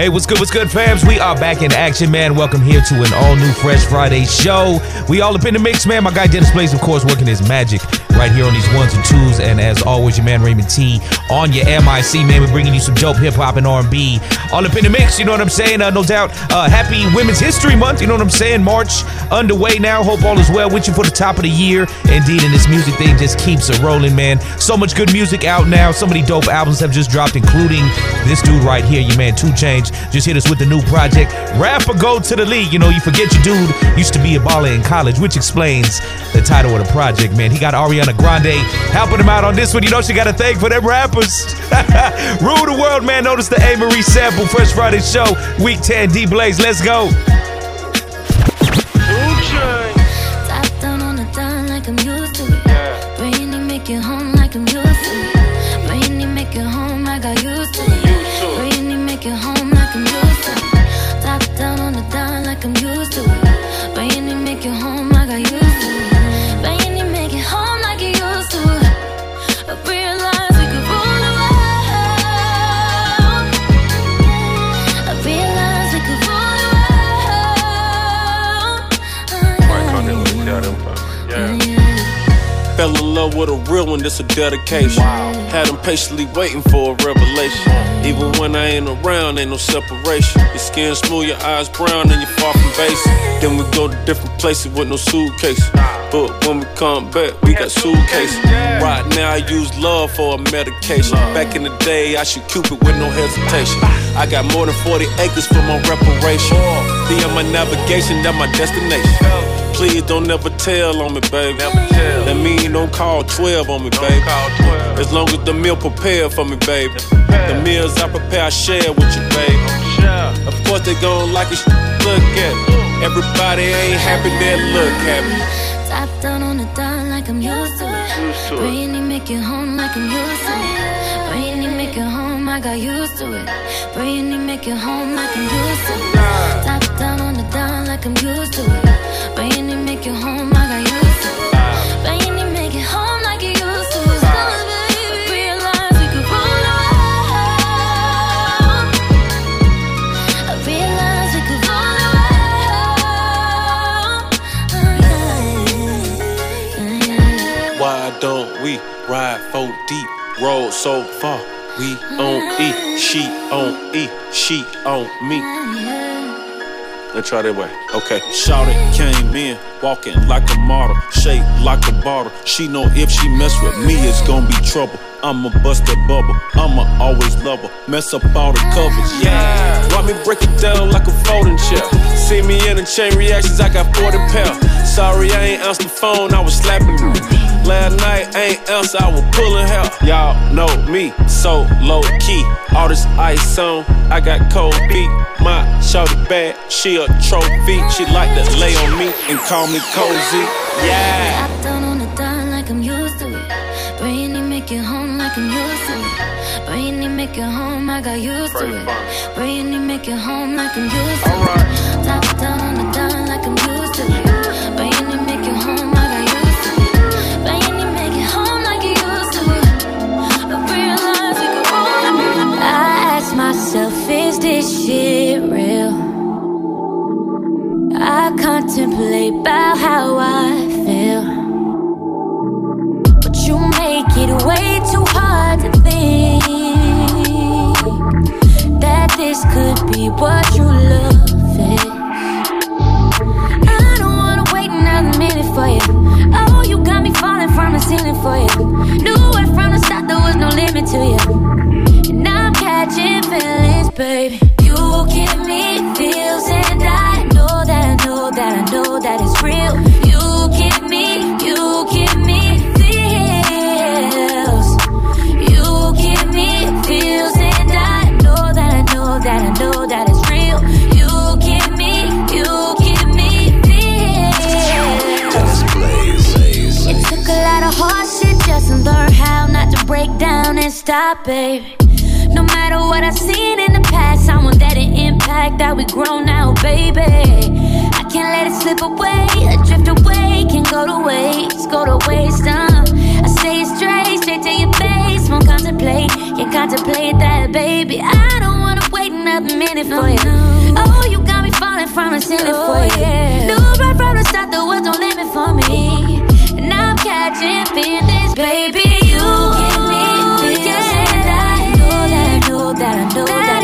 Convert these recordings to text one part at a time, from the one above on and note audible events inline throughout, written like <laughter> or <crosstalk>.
Hey, what's good? What's good, fams? We are back in action, man. Welcome here to an all new Fresh Friday show. We all up in the mix, man. My guy Dennis Blaze, of course, working his magic right here on these ones and twos. And as always, your man Raymond T on your MIC, man. We're bringing you some dope hip hop and R&B all up in the mix. You know what I'm saying? Uh, no doubt. Uh, happy Women's History Month. You know what I'm saying? March underway now. Hope all is well with you for the top of the year. Indeed, and this music thing just keeps it rolling, man. So much good music out now. So many dope albums have just dropped, including this dude right here, your man 2 Just hit us with the new project. Rapper go to the league. You know, you forget your dude used to be a baller in college, which explains the title of the project, man. He got Ariana Grande helping him out on this one. You know, she got a thing for them rappers. <laughs> Rule the world, man. Notice the A. Marie sample, Fresh Friday show, week 10, D Blaze. Let's go. Love with a real one, this a dedication. Had them patiently waiting for a revelation. Even when I ain't around, ain't no separation. Your skin smooth, your eyes brown, and you're far from basic. Then we go to different places with no suitcase. But when we come back, we got suitcases. Right now, I use love for a medication. Back in the day, I should Cupid with no hesitation. I got more than 40 acres for my reparation. Be on my navigation, that's my destination. Please don't never tell on me, baby. That mean don't call 12 on me, baby. As long as the meal prepared for me, baby. The meals I prepare, I share with you, baby. Of course they gon' like it, look at it. Everybody ain't happy, they look happy. Top down on the dime like I'm used to it. Brainy make it home like I'm used to it. Brainy make it home, I got used to it. Brainy make it home like I'm used to it. Top down on the dime like I'm used to it. Brainy make it home, I used to. Brainy make it home like you used to realized we could rule. I we could rule world. Oh, Why don't we ride four deep, roll so far? We on E, she on E, she on me. Let's try that way. Okay. Shout it, came in, walking like a model, shaped like a bottle. She know if she mess with me, it's gonna be trouble. I'ma bust that bubble. I'ma always love her. Mess up all the covers. Yeah. Watch me break it down like a folding chair. See me in the chain reactions, I got 40 pounds. Sorry, I ain't answered the phone, I was slapping you. Last night ain't else, I was pulling hell. Y'all know me, so low key. All this ice on, I got cold feet. My shorty bad, she a trophy. She like to lay on me and call me cozy. Yeah. Top down on the dime like I'm used to it. Brainy make it home like I'm used to it. Brainy make it home, I got used to it. Brainy make it home like I'm used to it. Top down on the dime like I'm used to it. Myself, is this shit real? I contemplate about how I feel. But you make it way too hard to think that this could be what you love is. I don't wanna wait another minute for you. Oh, you got me falling from the ceiling for you. Knew it from the start, there was no limit to you. And I'm catching feelings, baby. You give me feels, and I know that I know that I know that it's real. You give me, you give me feels. You give me feels, and I know that I know that I know that it's real. You give me, you give me feels. It took a lot of hard shit just to learn how not to break down and stop, baby. No matter what I've seen in the past, I want that impact that we grow now, baby. I can't let it slip away, drift away, can go to waste, go to waste. Uh. I say it straight, straight to your face, won't contemplate, can't contemplate that, baby. I don't wanna wait waiting up a minute for you. Oh, you got me falling from the ceiling for you. No right from the start the world don't limit for me. And I'm catching feelings, baby. You that, I know that,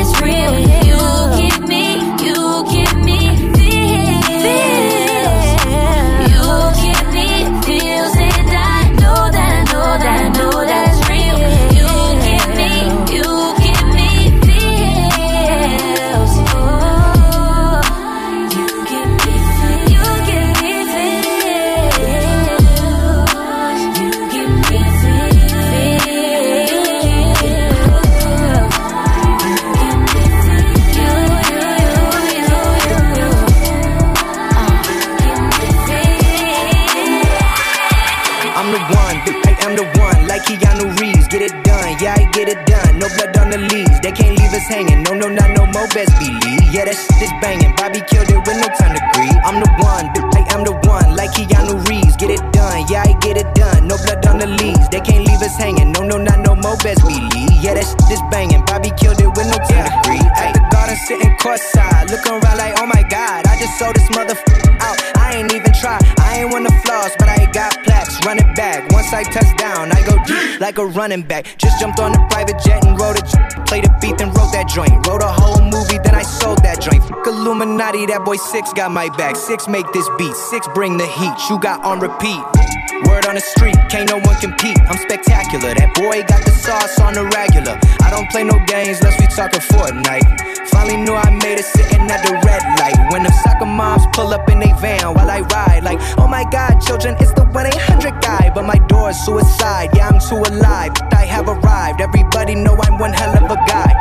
like a running back. Just jumped on a private jet and rode a played a beat and wrote that joint. Wrote a whole movie, then I sold that joint. Fuck Illuminati, that boy 6ix got my back. 6ix make this beat, 6ix bring the heat. You got on repeat. Word on the street, can't no one compete. I'm spectacular. That boy got the sauce on the regular. I don't play no games unless we talking Fortnite. Finally knew I made it sitting at the red light. When the soccer moms pull up in they van while I ride, like, oh my god, children, it's the 1 800 guy. But my door is suicide, yeah, I'm too alive. I have arrived, everybody know I'm one hell of a guy.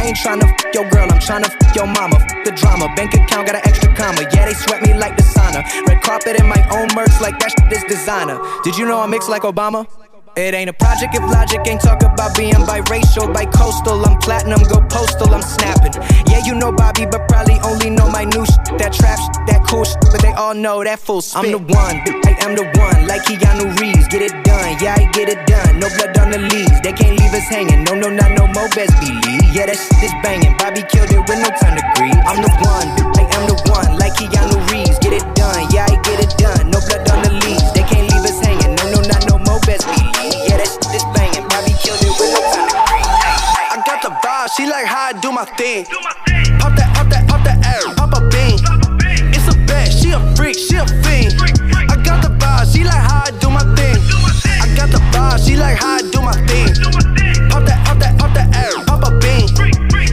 I ain't tryna fuck your girl, I'm tryna fuck your mama. Fuck the drama, bank account got an extra comma. Yeah, they sweat me like the sauna. Red carpet in my own merch, like that shit is designer. Did you know I mix like Obama? It ain't a project if logic ain't talk about being biracial, bi-coastal. I'm platinum, go postal, I'm snapping. Yeah, you know Bobby, but only know my new shit. That trap shit, that cool shit, but they all know that full spit. I'm the one, I am the one, like Keanu Reeves. Get it done, yeah, I get it done. No blood on the leaves, they can't leave us hanging. No, no, not no more, best believe. Yeah, that shit is banging. Bobby killed it with no time to grieve. I'm the one, I am the one, like Keanu Reeves. Get it done, yeah, I get it done. No blood on the leaves, they can't leave us hanging. No, no, not no more, best believe. Yeah, that shit is banging. Bobby killed it with no time to grieve. I got the vibe, she like how I do my thing. Pop that, pop she a fiend. I got the vibe, she like how I do my thing. I got the vibe, she like how I do my thing. Pop that, pop that, pop that air, pop a bean.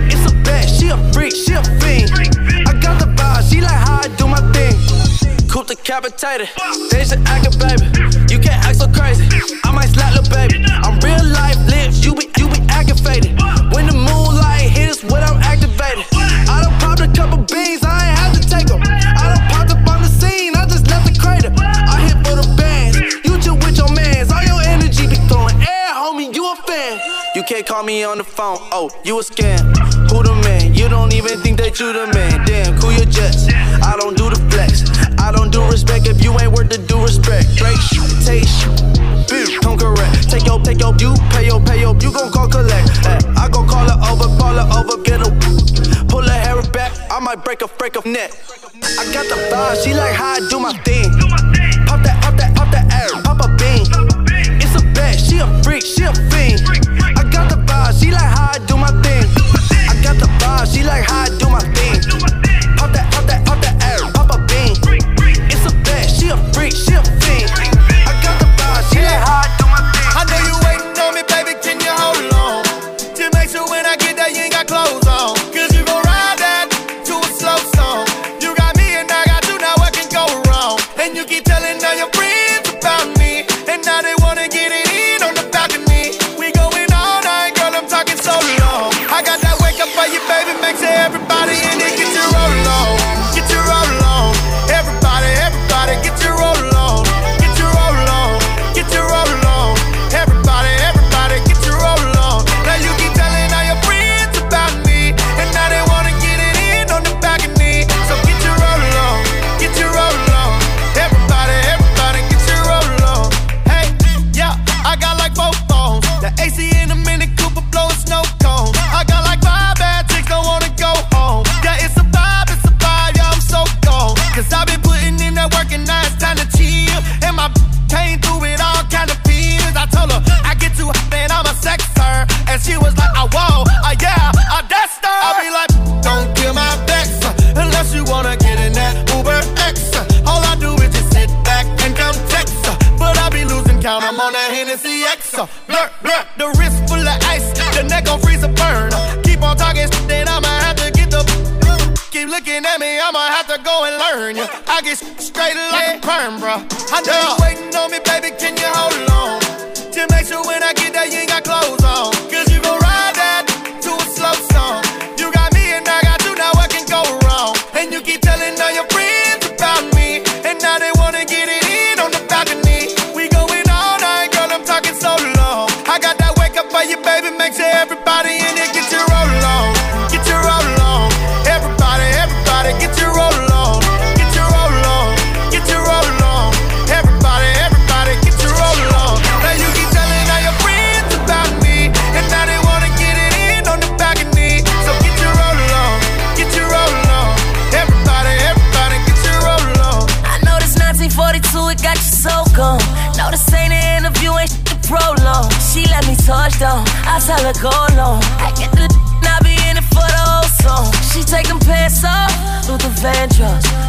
It's a bet, she a freak, she a fiend. I got the vibe, she like how I do my thing. Coupe decapitated, they should act a baby. You can't act so crazy. I might slap little baby. I'm real life lives, you be you be aggravated. When the moonlight hits, what I'm activated. I done popped a couple beans, can't call me on the phone, oh, you a scam. Who the man? You don't even think that you the man. Damn, cool your jets. I don't do the flex. I don't do respect if you ain't worth the due respect. Break shit, take shit. Come correct. Take your, take your, you pay your, pay your, you gon' call collect. Hey, I gon' call her over, call her over, get her. Pull her hair back, I might break a break a neck. I got the vibe, she like how I do my thing. Like how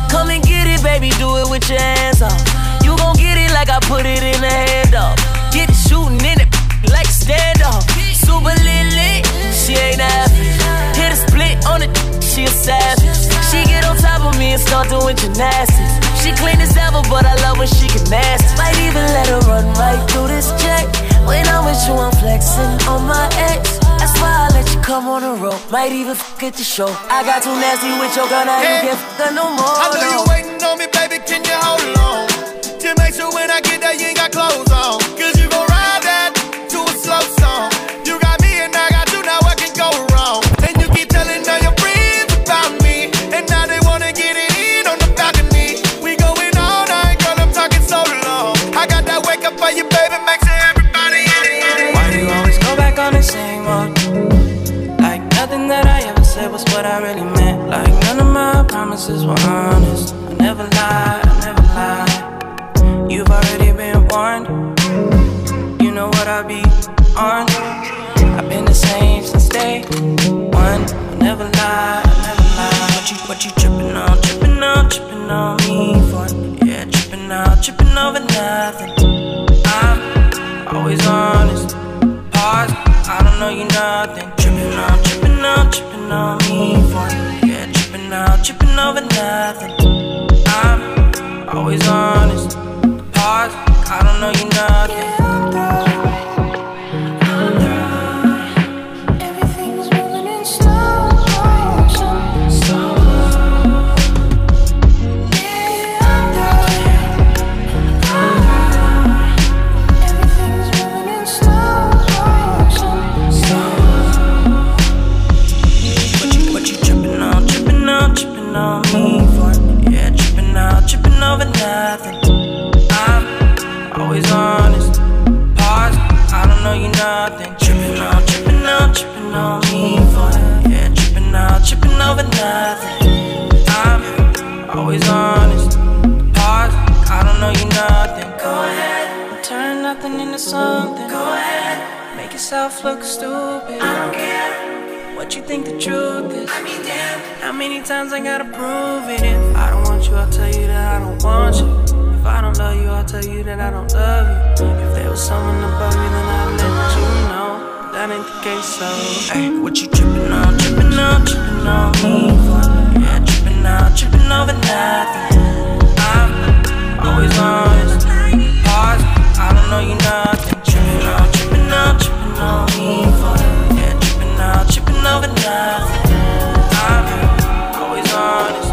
Come and get it, baby, do it with your hands off. You gon' get it like I put it in the handoff. Get it shooting in it like standoff. Super lit lit, she ain't average. Hit a split on it, she a savage. She get on top of me and start doing gymnastics. She clean as ever, but I love when she can nasty. Might even let her run right through this check. When I'm with you, I'm flexing on my ex. That's why I let you come on the road. Might even at the show. I got too nasty with your girl, now you can't no more. I know you waiting on me, baby. Can you hold on? To make sure when I get there, you ain't got clothes on. Lied. You, tripping on, tripping on, tripping on me for? Yeah, tripping out, tripping over nothing. I'm always honest. Pause, I don't know you nothing. Tripping on, tripping on, tripping on me for Yeah, tripping out, tripping over nothing. I'm always honest. Pause, I don't know you Case, so. Hey, what you tripping on, tripping on, tripping on me for? Yeah, tripping out, tripping over nothing. I'm always honest. Pause, I don't know you nothing. Tripping on, tripping on, tripping on me for? Yeah, tripping out, tripping over nothing. I'm always honest.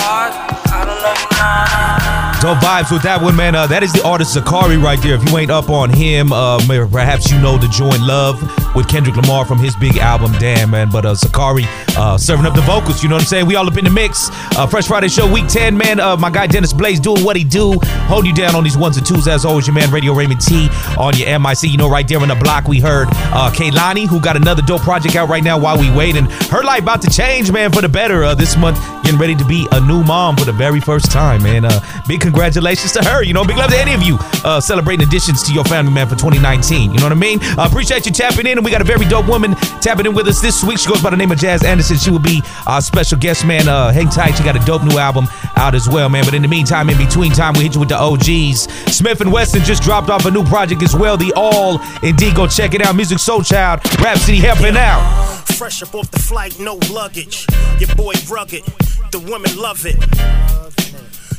Pause, I don't know you nothing. Dope vibes with that one, man. Uh, that is the artist Zacari right there. If you ain't up on him, uh, perhaps you know the Join Love with Kendrick Lamar from his big album, Damn, man. But uh, Zacari uh, serving up the vocals, you know what I'm saying? We all up in the mix. Uh, Fresh Friday Show, week 10, man. Uh, my guy Dennis Blaze doing what he do. Hold you down on these ones and twos. As always, your man Radio Raymond T on your MIC. You know, right there on the block, we heard uh, Kehlani, who got another dope project out right now while we wait. And her life about to change, man, for the better. Uh, this month, getting ready to be a new mom for the very first time, man. Uh, big congratulations to her. You know, big love to any of you uh, celebrating additions to your family, man, for 2019. You know what I mean? Uh, appreciate you tapping in. We got a very dope woman tapping in with us this week. She goes by the name of Jazz Anderson. She will be our special guest, man. Uh, hang tight. She got a dope new album out as well, man. But in the meantime, in between time, we hit you with the OGs. Smif N Wessun just dropped off a new project as well. The All. Indeed, go check it out. Musiq Soulchild, Rhapsody helping out. Fresh up off the flight, no luggage. Your boy rugged. the women love it.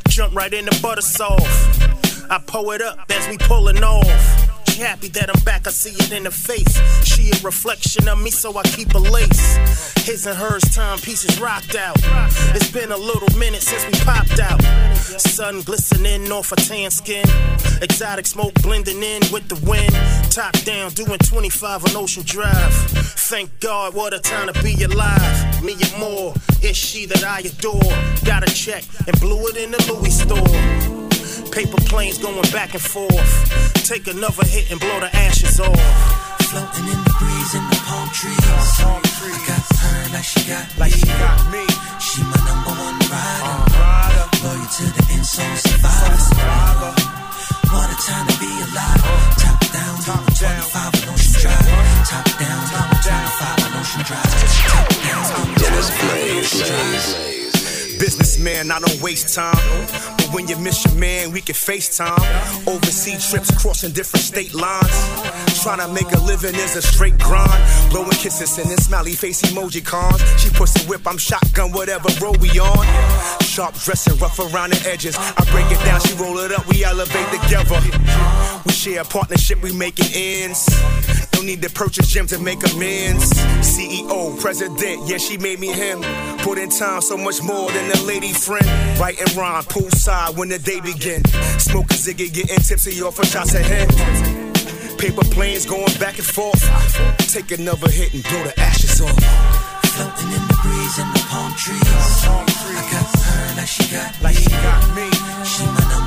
Jump right in the butter soft. I pull it up as we pulling off happy that I'm back, I see it in her face. She a reflection of me, so I keep a lace. His and hers timepieces rocked out. It's been a little minute since we popped out. Sun glistening off her tan skin. Exotic smoke blending in with the wind. Top down, doing 25 on Ocean Drive. Thank God, what a time to be alive. Me and more, it's she that I adore. Got a check and blew it in the Louis store. Paper planes going back and forth. Take another hit and blow the ashes off. Floating in the breeze in the palm trees. I got her like she got like me. She got me. She my number one rider. Uh, Loyal to the end, so survivor. What a time to be alive. Uh, top down, top down. 25 on Ocean Drive. Top down, top 25 on Ocean Drive. Top down, Dennis Blaze. Blaze. Businessman, I don't waste time. But when you miss your man, we can FaceTime. Overseas trips crossing different state lines. Trying to make a living is a straight grind. Blowing kisses in this smiley face emoji cons. She puts a whip, I'm shotgun, whatever road we on. Sharp dressing, rough around the edges. I break it down, she roll it up, we elevate together. We share a partnership, we making ends. No need to purchase gym to make amends. CEO, president, yeah, she made me him. Put in time so much more than a lady friend. Right and rhyme, poolside when the day begin. Smoke a ziggy, getting tipsy off a shots ahead. Paper planes going back and forth. Take another hit and blow the ashes off. Floating in the breeze in the palm trees. I got her like she got like she got me. She my number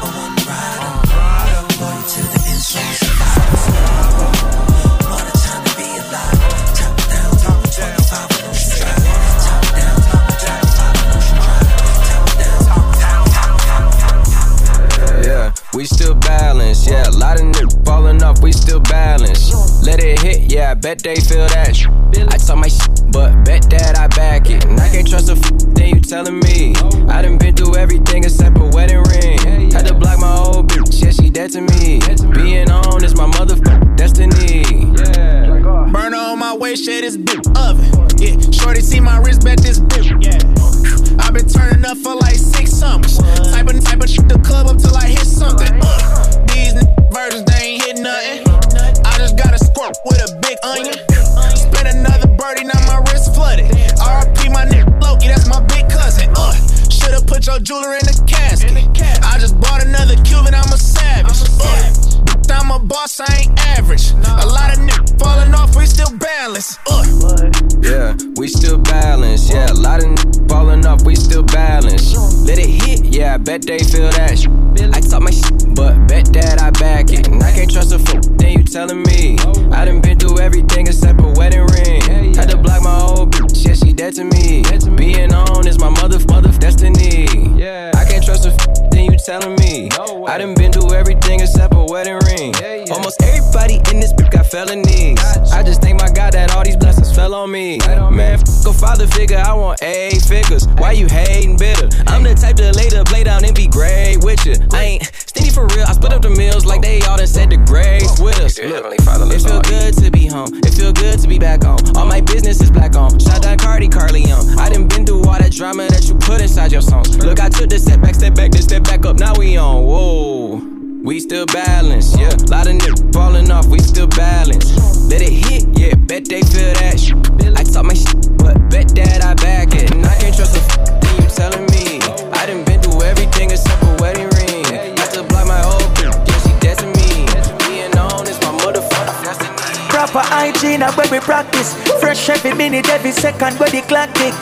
bet they feel that. I talk my shit, but bet that I back it. And I can't trust a f- thing you telling me. I done been through everything except a wedding ring. Had to block my old bitch, yeah, she dead to me. Being on is my motherfucking destiny. Burn on my waist, shit, this bitch oven. Yeah, shorty see my wrist, bet this bitch. Yeah. I've been turning up for like six summers. Type of type of shoot the club up till I hit something. Uh, these versions they ain't hit nothing. I just got a squirt with a big onion. Spend another birdie, now my wrist flooded. RP my nigga Loki, that's my big cousin. Uh, should've put your jewelry in the casket. I just bought another Cuban, I'm a savage. Uh, I'm a boss, I ain't average. A lot of niggas falling off, we still balance. Uh. Yeah, we still balance. Yeah, a lot of niggas falling off, we still balance. Let it hit, yeah, I bet they feel that. shit. I talk my shit, but bet that I back it. And I can't trust a fool, then you telling me. I done been through everything except a wedding ring. Had to block my old bitch, yeah, she dead to me. Being on is my mother, mother destiny. Yeah. I can't trust a fool, then you telling me. I done been through everything except a wedding ring. Almost everybody in this bitch got felonies. I just thank my God that all these blessings fell on me. Man, f- a father figure, I want A figures. Why you hating bitter? I'm the type to lay the play down and be great with you. I ain't stingy for real. I split up the meals like they all done said the grace with us. Look, it feel good to be home. It feel good to be back on. All my business is black on. Shot down Cardi, Carly on. I done been through all that drama that you put inside your songs. Look, I took the setback, step back, then step back up. Now we on. Whoa. We still balance, yeah. Lot of niggas falling off, we still balance. Let it hit, yeah. Bet they feel that shit. I talk my shit, but bet that I back it. And I can't trust a f- thing you telling me. I done been through everything except a wedding ring. Had to block my old bitch, yeah, she dead me. Being on is my motherfucking destiny. Proper hygiene, where we practice. Fresh every minute, every second, where the clock tick.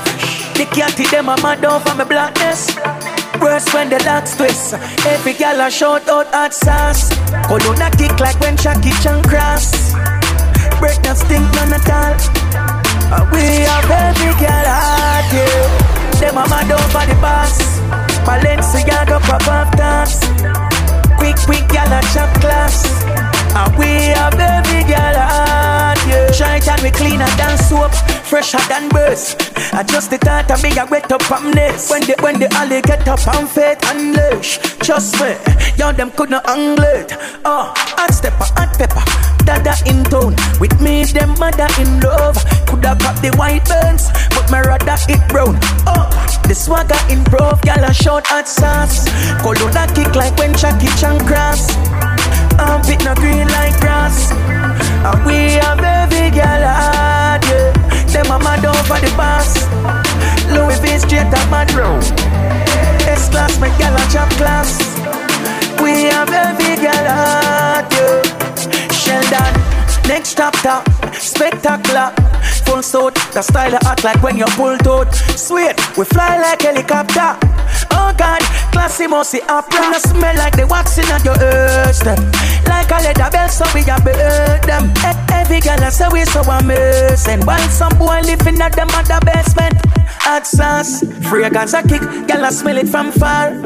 The can't them a mad for my blackness. Worse when the locks twist. Every gal a shout out hot sauce. Colonna kick like when Jackie Chan cross. Break that stink none at all. Uh, we have every gal hot, yeah. Them a mad for the boss. Balenciaga pop off dance. Quick, quick gal a chop class. And we have every gal hot, Try and we cleaner than soap, fresher than birds. I just the thought of me a wet up from this. When the when the alley get up faith and lush. Trust me, y'all them could not angle it. Oh, hot stepper, hot pepper. Dada in town with me, them mother in love. Coulda got the white burns, but me rather it brown. Oh, the swagger improve, gal a short hot sauce. Colonna kick like when Jackie Chan cross. Armpit no green like grass. And we have every gal hard, yeah. Them a mad over the boss. Louis V straight up my road. S class, my gal a chop class. We have every gal hard, yeah. Sheldon. Next chapter, spectacular. Full suit, the style of act like when you pull out. Sweet, we fly like helicopter. Oh God, classy mossy opera. I smell like the waxing at your earth. Like a leather belt, so we a burn them. Every girl I say we so amazing. While some boy living at them other basement. Hot sauce, fragrance a kick, girl I smell it from far.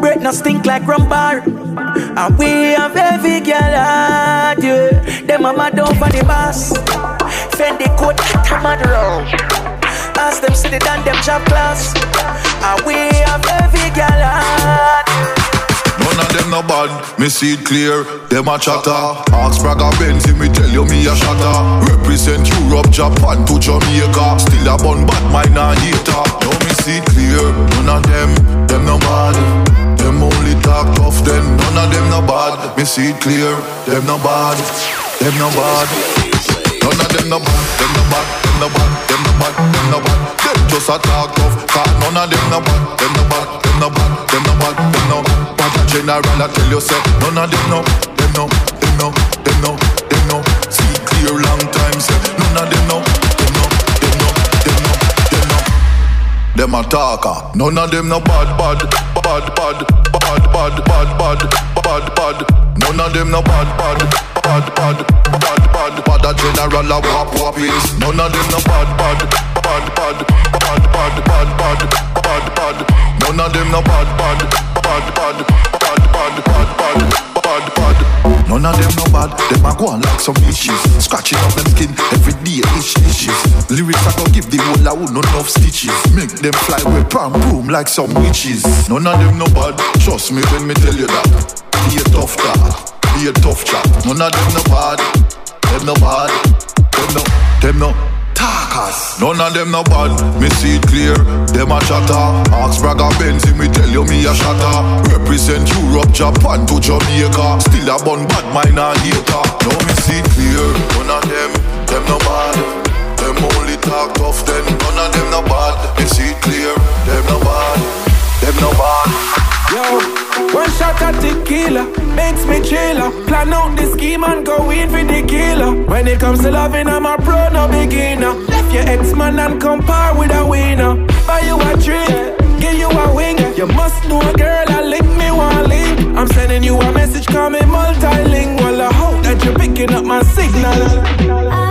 Break no stink like rum bar. And we have every girl hard, yeah. Them a mad over the boss. Fendi coat, come on round. Ask them the done them job class. And we have every hard. None of them no bad, me see it clear. Them a chatter. Ask Braga Benzi, me tell you me a shatter. Represent Europe, Japan to Jamaica. Still a bun bad, mine a hater. Now me see it clear. None of them, them no bad. Them only talk tough, then none of them no bad. Me see it clear, them no bad, them no bad. None of them no bad, them no bad, them no bad, them no bad, them no bad. Them just a talk tough, cause none of them no bad, them no bad, them no bad, them no bad, them no bad. General, I tell you, say none of them no, them no, them no, them no, them no. See clear long time, say none of them no, them no, them no, them no, them no. Them a talker, none of them no bad, bad, bad, bad bad, bad, bad, bad, bad, bad. None of them no bad, bad, bad, bad, bad, bad, bad. A general a wap wap is. None of them no bad, bad, bad, bad, bad, bad, bad, bad, bad, bad. None of them no bad, bad, bad, bad, bad, bad, bad, bad, bad, bad. None of them no bad, them a go on like some bitches Scratching up them skin every day, itch itches Lyrics I go give the whole a no enough stitches Make them fly with palm boom like some witches None of them no bad, trust me when me tell you that Be a tough talk, be a tough chat None of them no bad, them no bad Them no, them no talkers. None of them no bad, me see it clear. Them a chatter. Ask Braga Benzi, me tell you me a shatter. Represent Europe, Japan to Jamaica. Still a bun bad mind a hater. Now me see it clear. None of them, them no bad. Them only talk tough, then none of them no bad. Me see it clear. Them no bad. Them no bad. Yo. Shot of tequila makes me chiller. Plan out the scheme and go in for the killer. When it comes to loving, I'm a pro, no beginner. Left your ex man and compare with a winner. Buy you a drink, give you a wing. You must know a girl, I link me one link. I'm sending you a message, call me multilingual. I hope that you're picking up my signal. Uh,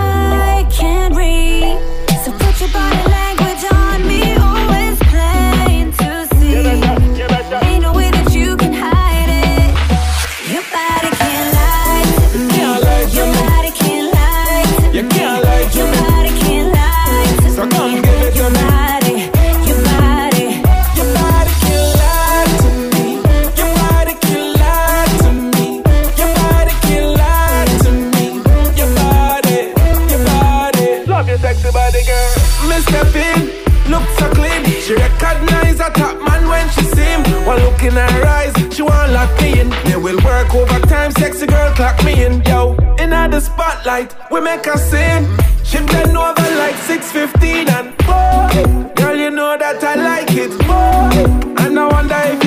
in her eyes, she want lock me in. Yeah, we'll work overtime, sexy girl clock me in. Yo, in the spotlight, we make her sing. She bend over like 615 and boy, girl, you know that I like it. Boy, and I wonder if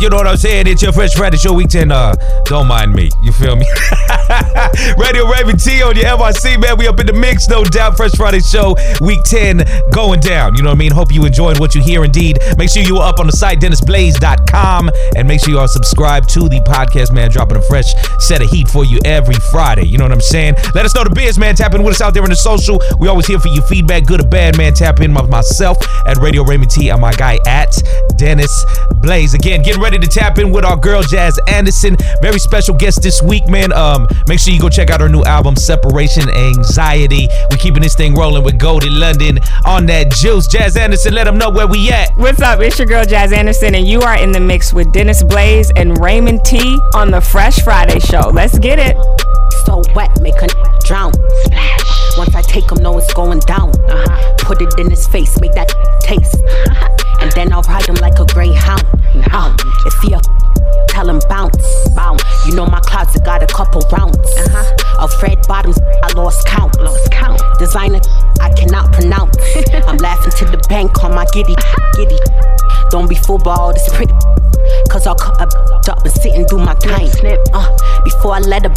You know what I'm saying? It's your Fresh Friday Show Week 10. Uh, don't mind me. You feel me? <laughs> Radio Raymond T on your MRC, man. We up in the mix, no doubt. Fresh Friday Show Week 10 going down. You know what I mean? Hope you enjoyed what you hear indeed. Make sure you are up on the site, DennisBlaze.com, and make sure you are subscribed to the podcast, man. Dropping a fresh set of heat for you every Friday. You know what I'm saying? Let us know the biz, man. Tap in with us out there in the social. We always here for your feedback, good or bad, man. Tap in with myself at Radio Raymond T and my guy at Dennis Blaze. Again, getting ready to tap in with our girl Jazz Anderson. Very special guest this week, man. Um, make sure you go check out her new album, Separation Anxiety. we keeping this thing rolling with Goldie London on that juice. Jazz Anderson, let them know where we at. What's up? It's your girl Jazz Anderson, and you are in the mix with Dennis Blaze and Raymond T on the Fresh Friday Show. Let's get it. So wet, make a drown. Splash. Once I take him, know it's going down. Uh-huh. Put it in his face, make that taste. and then I'll ride him like a greyhound. Uh, if he a tell him bounce. bounce. You know my closet got a couple rounds. Uh-huh. Of red bottoms, I lost count. Lost count. Designer, I cannot pronounce. <laughs> I'm laughing to the bank on my giddy, giddy. Don't be fooled by all this pretty. Cause I'll cut up and sit and do my time. Uh, before I let a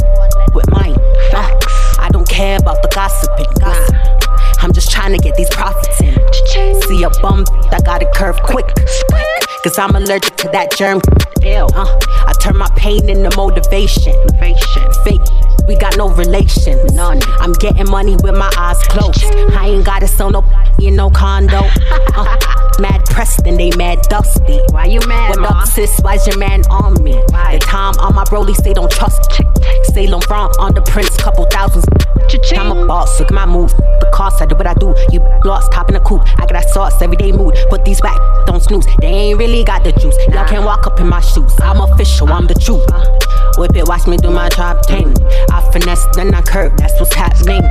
with mine. Uh, I don't care about the gossiping. Gossip. I'm just trying to get these profits in. See a bum that got it curved quick. Cause I'm allergic to that germ. Ew. Uh, I turn my pain into motivation. Fake, we got no relation. None. I'm getting money with my eyes closed. I ain't gotta sell no <laughs> in no condo. Uh, mad Preston, they mad dusty. Why you mad? What ma? up, sis? Why's your man on me? Why? The time on my broly say don't trust. Saint Laurent on the prince, couple thousands. I'm a boss, look at my moves. The cost, I do what I do. You lost, top in the coop. I got that sauce, everyday mood. Put these back, don't snooze. They ain't really got the juice. Y'all can't walk up in my shoes. I'm official, I'm the truth. Whip it, watch me do my drop thing. I finesse, then I curve, that's what's happening.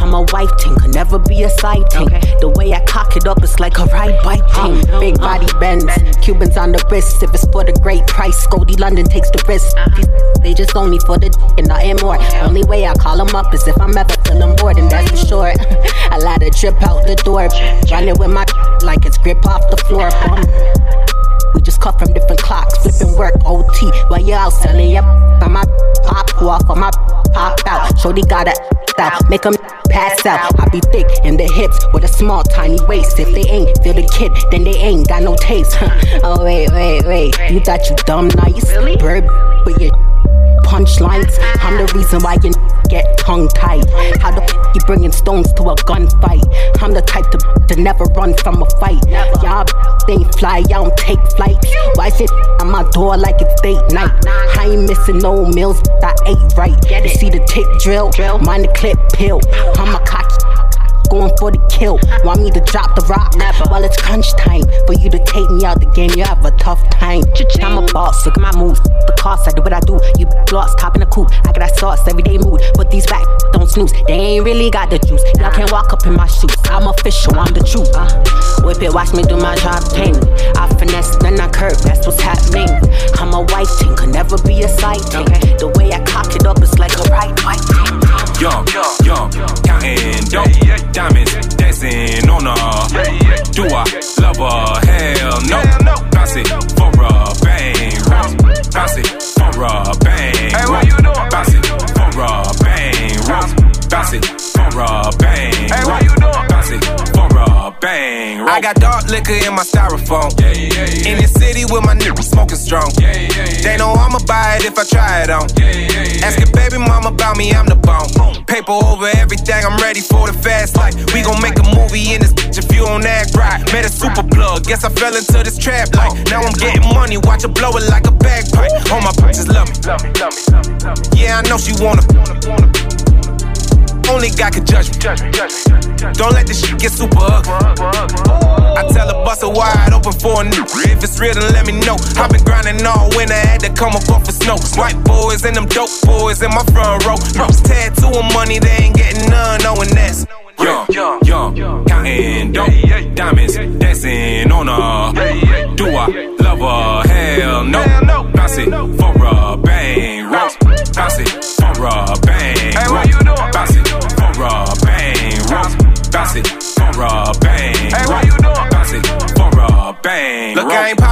I'm a wife ting, could never be a side ting. The way I cock it up, it's like a ride bike uh, ting. Uh, Big body uh, bends, Cubans on the wrist. If it's for the great price, Goldie London takes the risk. Uh-huh. They just only for the d- and nothing more. Only way I call them up is if I'm ever feeling bored, and that's for sure. <laughs> I let it drip out the door. Run it with my <laughs> like it's grip off the floor. <laughs> We just cut from different clocks, flipping work OT while you out selling your on my pop off on my pop out. Shorty got a out, make 'em pass out. I be thick in the hips with a small tiny waist. If they ain't feel the kid, then they ain't got no taste. Huh. oh wait, wait, wait, you thought you dumb nice? Bird with your punchlines. I'm the reason why you get tongue tied. How the f you bringing stones to a gunfight? I'm the type to, to never run from a fight. Y'all ain't fly, y'all don't take flights. Why is it on my door like it's date night? I ain't missing no meals, I ate right. You see the tick drill, mind the clip pill. I'm a cocky going for the kill. Want me to drop the rock? Never. Well, it's crunch time for you to take me out the game. You have a tough time. I'm a boss, look at my moves. The cost, I do what I do. You lost, top in the coop. I got that sauce, everyday mood. Put these back, don't snooze. They ain't really got the juice. Y'all can't walk up in my shoes. I'm official, I'm the truth. Uh, whip it, watch me do my drop thing. I finesse, then I curve, that's what's happening. I'm a white thing, could never be a sight thing. The way I cock it up, is like a right white thing. Young, young, counting dope, diamonds dancing on her. Do I love her? Hell no. Bounce it for a bang, roll. Bounce it for a bang. Bounce it for a bang. Bounce it for a bang, bang, roll. I got dark liquor in my styrofoam. In the city with my niggas smoking strong. They know I'ma buy it if I try it on. Ask your baby mama about me, I'm the bone. Paper over everything, I'm ready for the fast life. We gon' make a movie in this bitch if you don't act right. Met a super plug, guess I fell into this trap like. Now I'm getting money, watch her blow it like a bagpipe. All my bitches love me. Yeah, I know she wanna. Only God can judge me. Don't let this shit get super ugly. I tell a bust it wide open for a new. If it's real, then let me know. I've been grinding all winter, I had to come up off the snow. White boys and them dope boys in my front row. Ropes tattoo and money, they ain't getting none, knowing that's. young, young, counting dope, diamonds dancing on her. Do I love her? Hell no. Bounce it for a bang, roll. Bounce it for a bang,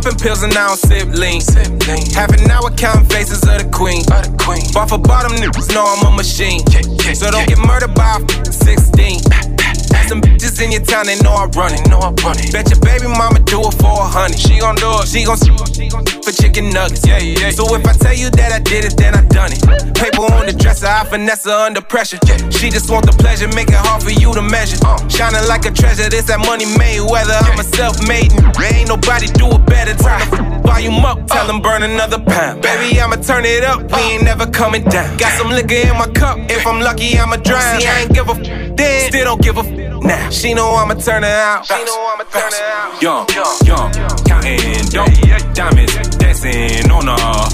Popping pills and I don't sip lean. Sip lean. Half an hour counting faces of the queen. Of the queen. Bottom niggas know I'm a machine. Yeah, yeah, so don't yeah. get murdered by 16. Got some bitches in your town, they know I run it. Know I run it. Bet your baby mama do it for a hundred. She gon' do it. She gon' do it for chicken nuggets. Yeah, yeah. So if I tell you that I did it, then I done it. Paper on the dresser, I finesse her under pressure. She just want the pleasure, make it hard for you to measure. Uh. Shining like a treasure, this that money made. Whether I'm a self-made, ain't nobody do it better. Turn the volume up, uh. tell them burn another pound. Baby, I'ma turn it up. We uh. ain't never coming down. Got some liquor in my cup. If I'm lucky, I'ma drown. See, I ain't give a f- then. Still don't give a f- now. She know I'ma turn her out. She know I'ma turn her out. Young, young, counting dope, diamonds dancing on her.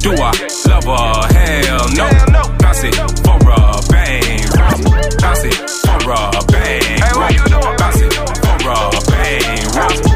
Do I love her? Hell no. Bounce it for a bang. Bounce it for a bang. Bounce it for a bang.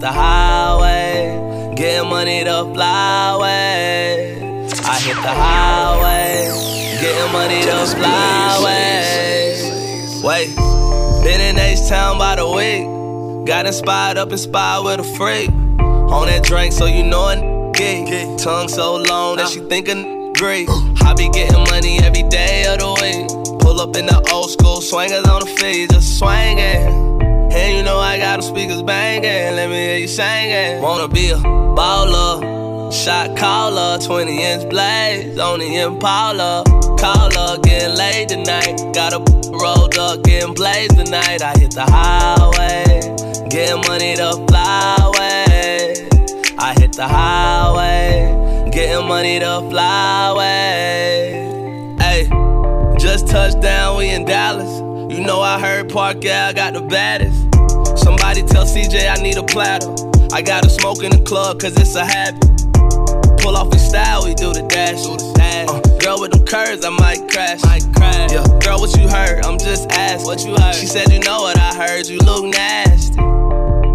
Hit the highway, getting money to fly away. I hit the highway, getting money to fly away. Wait, been in H Town by the week. Got inspired up, inspired with a freak. On that drink, so you know it geek. Tongue so long that she think a great. I be getting money every day of the week. Pull up in the old school swingers on the feet, just swinging. And you know I got them speakers banging. Let me hear you singing. Wanna be a baller, shot caller, 20 inch blades on the Impala. Caller, getting late tonight. Got a rolled up, getting blazed tonight. I hit the highway, getting money to fly away. I hit the highway, getting money to fly away. Hey, just touched down, we in Dallas. I heard Park Gal got the baddest. Somebody tell CJ I need a platter. I gotta smoke in the club cause it's a habit. Pull off in style, we do the dash. Uh, girl with them curves, I might crash. Might crash. Yeah, girl, what you heard? I'm just asking. What you heard? She said, you know what I heard. You look nasty.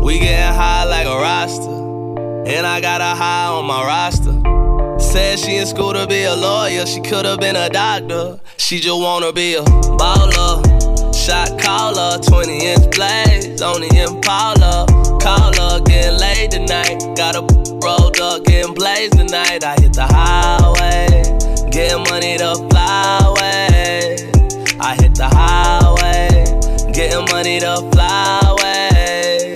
We getting high like a roster. And I got a high on my roster. Said she in school to be a lawyer. She could have been a doctor. She just wanna be a baller. Shot caller, 20 inch blades on the Impala. Call her, getting laid tonight. Got a rolled up, getting blazed tonight. I hit the highway, getting money to fly away. I hit the highway, getting money to fly away.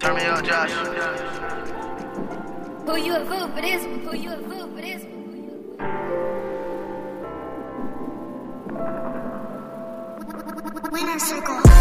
Turn me up, Josh. Who you a vote for this Winner circle.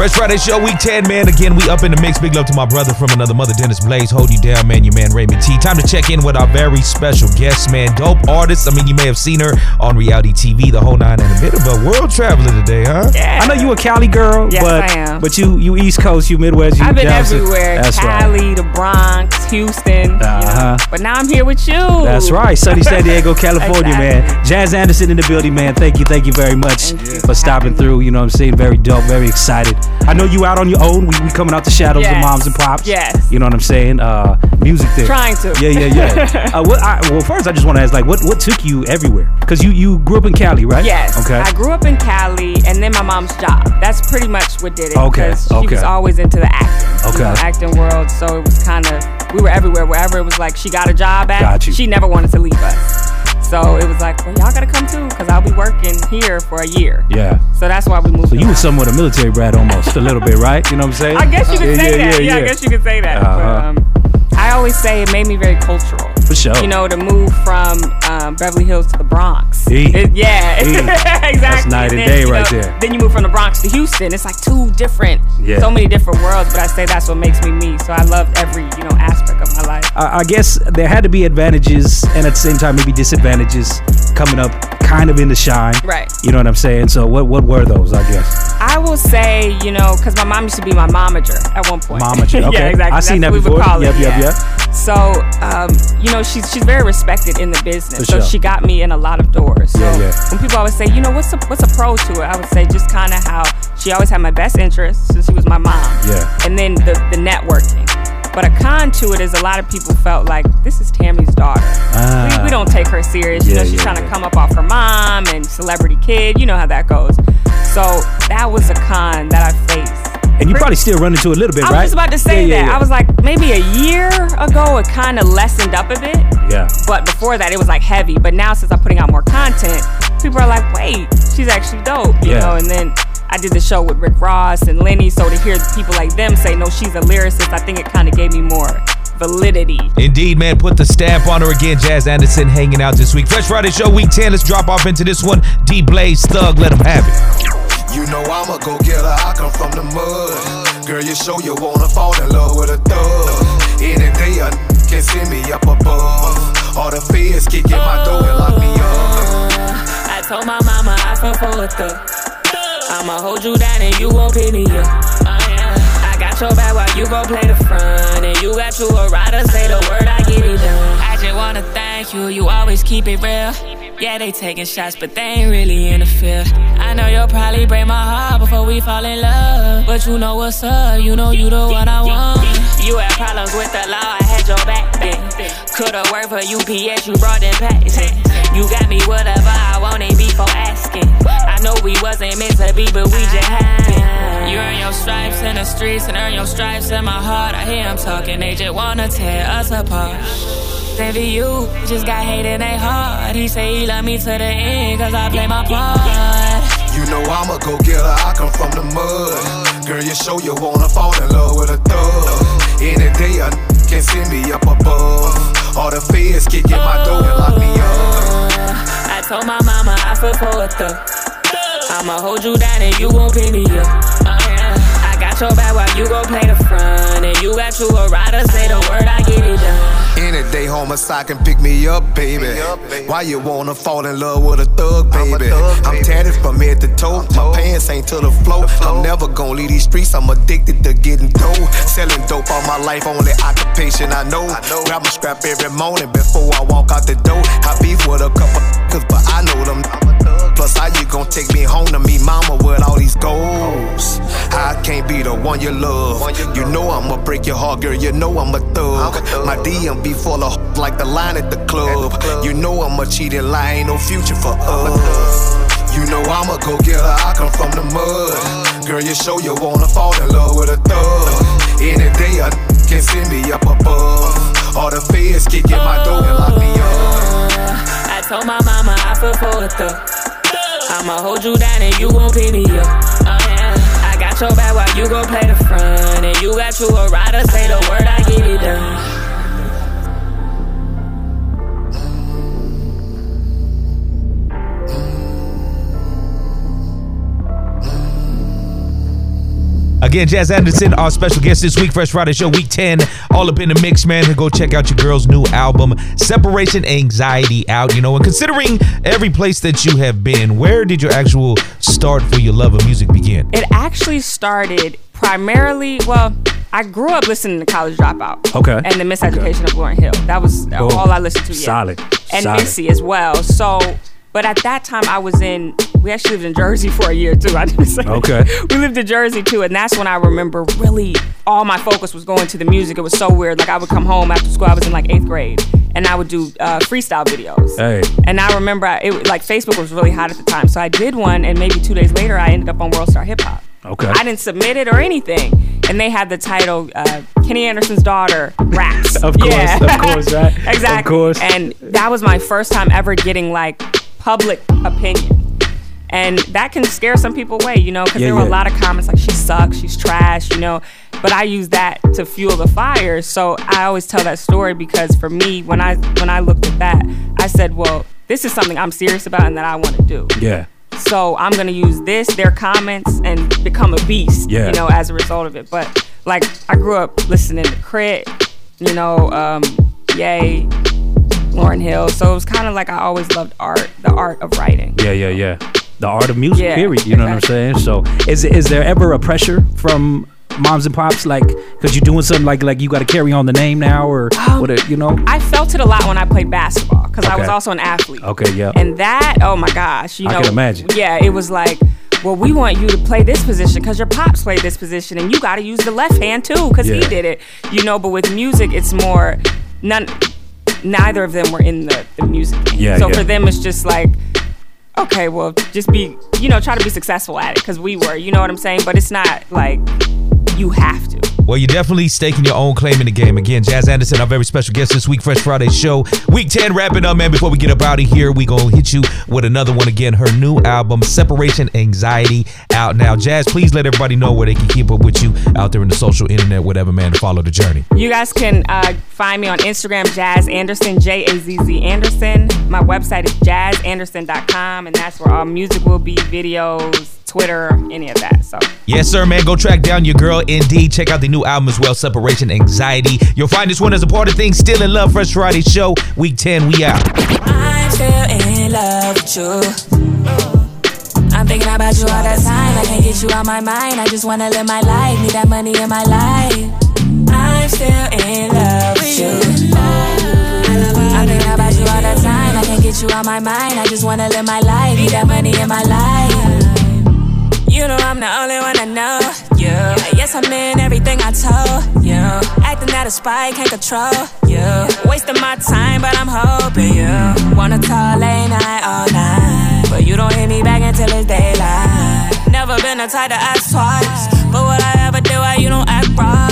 Fresh Friday Show, week 10, man. Again, we up in the mix. Big love to my brother from another mother, Dennis Blaze. Hold you down, man. Your man, Raymond T. Time to check in with our very special guest, man. Dope artist. I mean, you may have seen her on reality TV, the whole nine, and a bit of a world traveler today, huh? Yeah. I know you a Cali girl, Yes, but I am. but you you East Coast, you Midwest, you I've been down everywhere. That's right. Cali, the Bronx, Houston. you know. Uh-huh. But now I'm here with you. That's right, sunny San Diego, <laughs> California, Exactly. man. Jazz Anderson in the building, man. Thank you, thank you very much for stopping through. You know what I'm saying? Very dope, very excited. I know you out on your own. We, we coming out the shadows of moms and pops. Yes. You know what I'm saying? Uh, music thing. Trying to. Yeah, yeah, yeah. <laughs> uh, what? I, well, first I just want to ask, like, what what took you everywhere? Because you you grew up in Cali, right? Yes. Okay. I grew up in Cali, and then my mom's job. That's pretty much what did it. Okay, Because she okay. was always into the acting. you know, Okay. acting world. So it was kind of we were everywhere. Wherever it was like she got a job at, Got you. she never wanted to leave us. So it was like, well, y'all gotta come too, because I'll be working here for a year. Yeah. So that's why we moved. So you were somewhat a military brat almost, a little bit, right? You know what I'm saying? I guess you could Yeah, say yeah, that. yeah, Yeah, I guess you could say that. Uh-huh. But, um, I always say it made me very cultural. For sure. You know, to move from um, Beverly Hills to the Bronx. E. It- yeah, E. <laughs> exactly. That's night and Then, day right know, there. Then you move from the Bronx to Houston. It's like two different, Yeah. so many different worlds. But I say that's what makes me me. So I love every you know aspect of my life. I, I guess there had to be advantages and at the same time maybe disadvantages coming up kind of in the shine. Right. You know what I'm saying? So what what were those, I guess? I will say, you know, because my mom used to be my momager at one point. Momager, <laughs> okay. yeah, exactly. I seen that before. Yep, yep, yeah. yep. So, um, you know, she's she's very respected in the business. So she got me in a lot of doors. So Yeah, yeah. when people always say, you know, what's a what's a pro to it? I would say just kind of how she always had my best interest since she was my mom. Yeah. And then the the networking. But a con to it is a lot of people felt like this is Tami's daughter. Ah. We, we don't take her serious. Yeah, you know, she's trying to come up off her mom and celebrity kid. You know how that goes. So that was a con that I faced. And you probably still run into a little bit, right? I was right? just about to say Yeah, yeah, that. yeah. I was like, maybe a year ago, it kind of lessened up a bit. Yeah. But before that, it was like heavy. But now, since I'm putting out more content, people are like, wait, she's actually dope, you Yeah. know? And then I did the show with Rick Ross and Lenny. So to hear people like them say, no, she's a lyricist, I think it kind of gave me more validity. Indeed, man. Put the stamp on her again. Jazz Anderson hanging out this week. Fresh Friday Show, week 10. Let's drop off into this one. D Blaze Thug, let him have it. You know I'm a go getter, I come from the mud. Girl, you show you wanna fall in love with a thug. Any day a n- can send me up above. All the feds kick in my door and lock me up. Uh, I told my mama I fell for a thug. I'ma hold you down and you won't pick me up. Uh, I got your back while you gon' play the front. And you got you a rider, say the word, I get it done. I just wanna thank you, you always keep it real. Yeah, they taking shots, but they ain't really in the field. I know you'll probably break my heart before we fall in love. But you know what's up, you know you the one I want. You had problems with the law, I had your back then. Could've worked for UPS, you brought them packs in. You got me whatever I want, wanted before asking. I know we wasn't meant to be, but we just happened. You earn your stripes in the streets and earn your stripes in my heart. I hear them talking, they just wanna tear us apart. Envy you, just got hate in their heart. He say he love me to the end, cause I play my part. You know I'm a go getter, I come from the mud. Girl, you show you wanna fall in love with a thug. Any day a n- can send me up above. All the feds kick in my door and lock me up. Oh, I told my mama I feel for a thug. I'ma hold you down and you won't pick me up. Oh. I got your back while you gon' play the front. And you got you a rider, say the word, I get it done. Any day homicide can pick me up, baby. Why you wanna fall in love with a thug, baby? I'm tatted from head to toe. My pants ain't to the floor. I'm never gonna leave these streets. I'm addicted to getting dough. Selling dope all my life, only occupation I know. Grab my scrap every morning before I walk out the door. I beef with a couple cause but I know them. Plus, how you gon' take me home to meet mama with all these goals? I can't be the one you love. You know I'ma break your heart, girl. You know I'm a thug. My DM be full of <laughs> like the line at the club. You know I'm a cheating lie, ain't no future for us. You know I'm a go getter, I come from the mud. Girl, you show you wanna fall in love with a thug. Any day a <laughs> can send me up above. All the feds kick in my door and lock me up. I told my mama I feel for it though. I'ma hold you down and you gon' pick me up. Yeah. I got your back while you gon' play the front. And you got you a rider, say the word, I get it done. Again, Jazz Anderson, our special guest this week, Fresh Friday Show, week 10, all up in the mix, man. And go check out your girl's new album, Separation Anxiety, out. You know, and considering every place that you have been, where did your actual start for your love of music begin? It actually started primarily, well, I grew up listening to College Dropout. Okay. And the Miseducation of Lauryn Hill. That was Boom. all I listened to. Yeah. Solid. And Solid. Missy as well. So, but at that time I was in, we actually lived in Jersey for a year too. I didn't say. Okay. We lived in Jersey too, and that's when I remember really all my focus was going to the music. It was so weird. Like I would come home after school. I was in like eighth grade, and I would do uh, freestyle videos. Hey. And I remember I, it like Facebook was really hot at the time, so I did one, and maybe two days later I ended up on World Star Hip Hop. Okay. I didn't submit it or anything, and they had the title uh, Kenny Anderson's daughter raps. <laughs> Of course, Yeah. of course, right? <laughs> exactly. Of course. And that was my first time ever getting like public opinion. And that can scare some people away, you know, because Yeah, there were yeah. a lot of comments like she sucks, she's trash, you know. But I use that to fuel the fire. So I always tell that story because for me, when I when I looked at that, I said, well, this is something I'm serious about and that I want to do. Yeah. So I'm gonna use this, their comments, and become a beast. Yeah. You know, as a result of it. But like I grew up listening to Crit, you know, um, Yay, Lauryn Hill. So it was kind of like I always loved art, the art of writing. Yeah, yeah, yeah. The art of music, Yeah, period. You know what I'm saying? So, is is there ever a pressure from moms and pops, like, because you're doing something like like you got to carry on the name now, or um, what? You know? I felt it a lot when I played basketball because I was also an athlete. Okay, yeah. And that, oh my gosh, you I know, can imagine. Yeah, it was like, well, we want you to play this position because your pops played this position, and you got to use the left hand too because he did it. You know, but with music, it's more none. Neither of them were in the, the music. Game. Yeah, So yeah. for them, it's just like, okay, well, just be, you know, try to be successful at it because we were. You know what I'm saying? But it's not like you have to. Well, you're definitely staking your own claim in the game. Again, Jazz Anderson, our very special guest this week, Fresh Friday show. Week 10, wrapping up, man. Before we get up out of here, we going to hit you with another one again. Her new album, Separation Anxiety, out now. Jazz, please let everybody know where they can keep up with you out there in the social internet, whatever, man, to follow the journey. You guys can uh, find me on Instagram, Jazz Anderson, J A Z Z Anderson. My website is jazzanderson.com, and that's where all music will be, videos, Twitter, any of that. So Yes, sir, man. Go track down your girl, indeed. Check out the new album as well, Separation Anxiety. You'll find this one as a part of things. Still in Love, Fresh Friday show. Week 10, we out. I'm still in love with you. I'm thinking about you all the time. I can't get you out my mind. I just wanna live my life. Need that money in my life. I'm still in love with you. I'm thinking about you all the time. I can't get you out my mind. I just wanna live my life. Need that money in my life. You know I'm the only one I know you. Yes, I'm in everything I told you. Acting out of spite, can't control you. Wasting my time, but I'm hoping you wanna talk late night all night. But you don't hit me back until it's daylight. Never been the type to ask twice. But what I ever do, why you don't act right?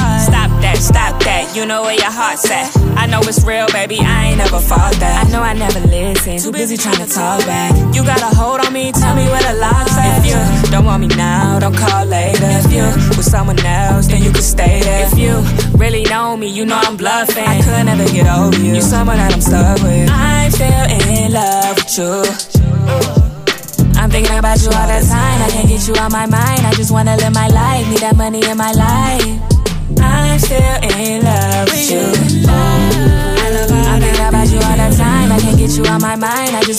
Stop that. You know where your heart's at. I know it's real, baby. I ain't never fought that. I know I never listen. Too busy trying to talk back. You got a hold on me, tell me where the lock's at. If you don't want me now, don't call later. If you with someone else, then you can stay there. If you really know me, you know I'm bluffing. I could never get over you. You someone that I'm stuck with. I'm still in love with you. I'm thinking about you all the time. I can't get you out my mind. I just wanna live my life. Need that money in my life.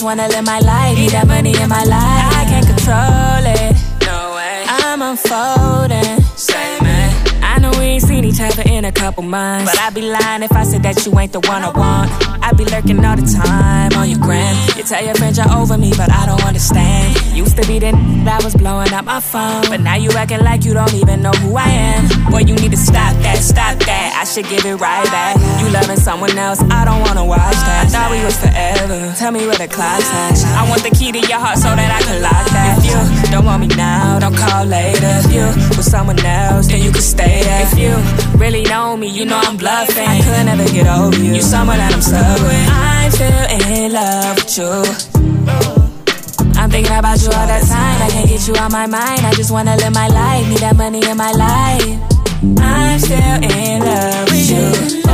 Just wanna live my life. Need that money in my life. I can't control it. No way. I'm unfolding. Say, man. Eh? I know we ain't seen each other in a couple months. But I'd be lying if I said that you ain't the one I want. I be lurking all the time on your gram. You tell your friends you're over me, but I don't understand. Used to be the n- that was blowing up my phone, but now you acting like you don't even know who I am. Boy, you need to stop that, stop that. I should give it right back. You loving someone else, I don't wanna watch that. I thought we was forever. Tell me where the clock's at. I want the key to your heart so that I can lock that. If you don't want me now, don't call later. If you with someone else, then you can stay there. If you really know me, you know I'm bluffing. I could never get over you. You someone that I'm stuck with. I'm still in love with you. I'm thinking about you all the time. I can't get you out my mind. I just wanna live my life. Need that money in my life. I'm still in love with you.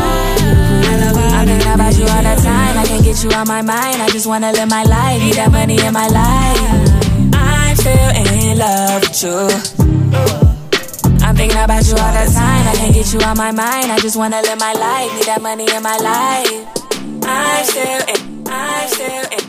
I'm thinking about you all the time. I can't get you out my mind. I just wanna live my life. Need that money in my life. I'm still in love with you. Thinking about you all the time. I can't get you out my mind. I just wanna live my life. Need that money in my life. I'm still in. I'm still in.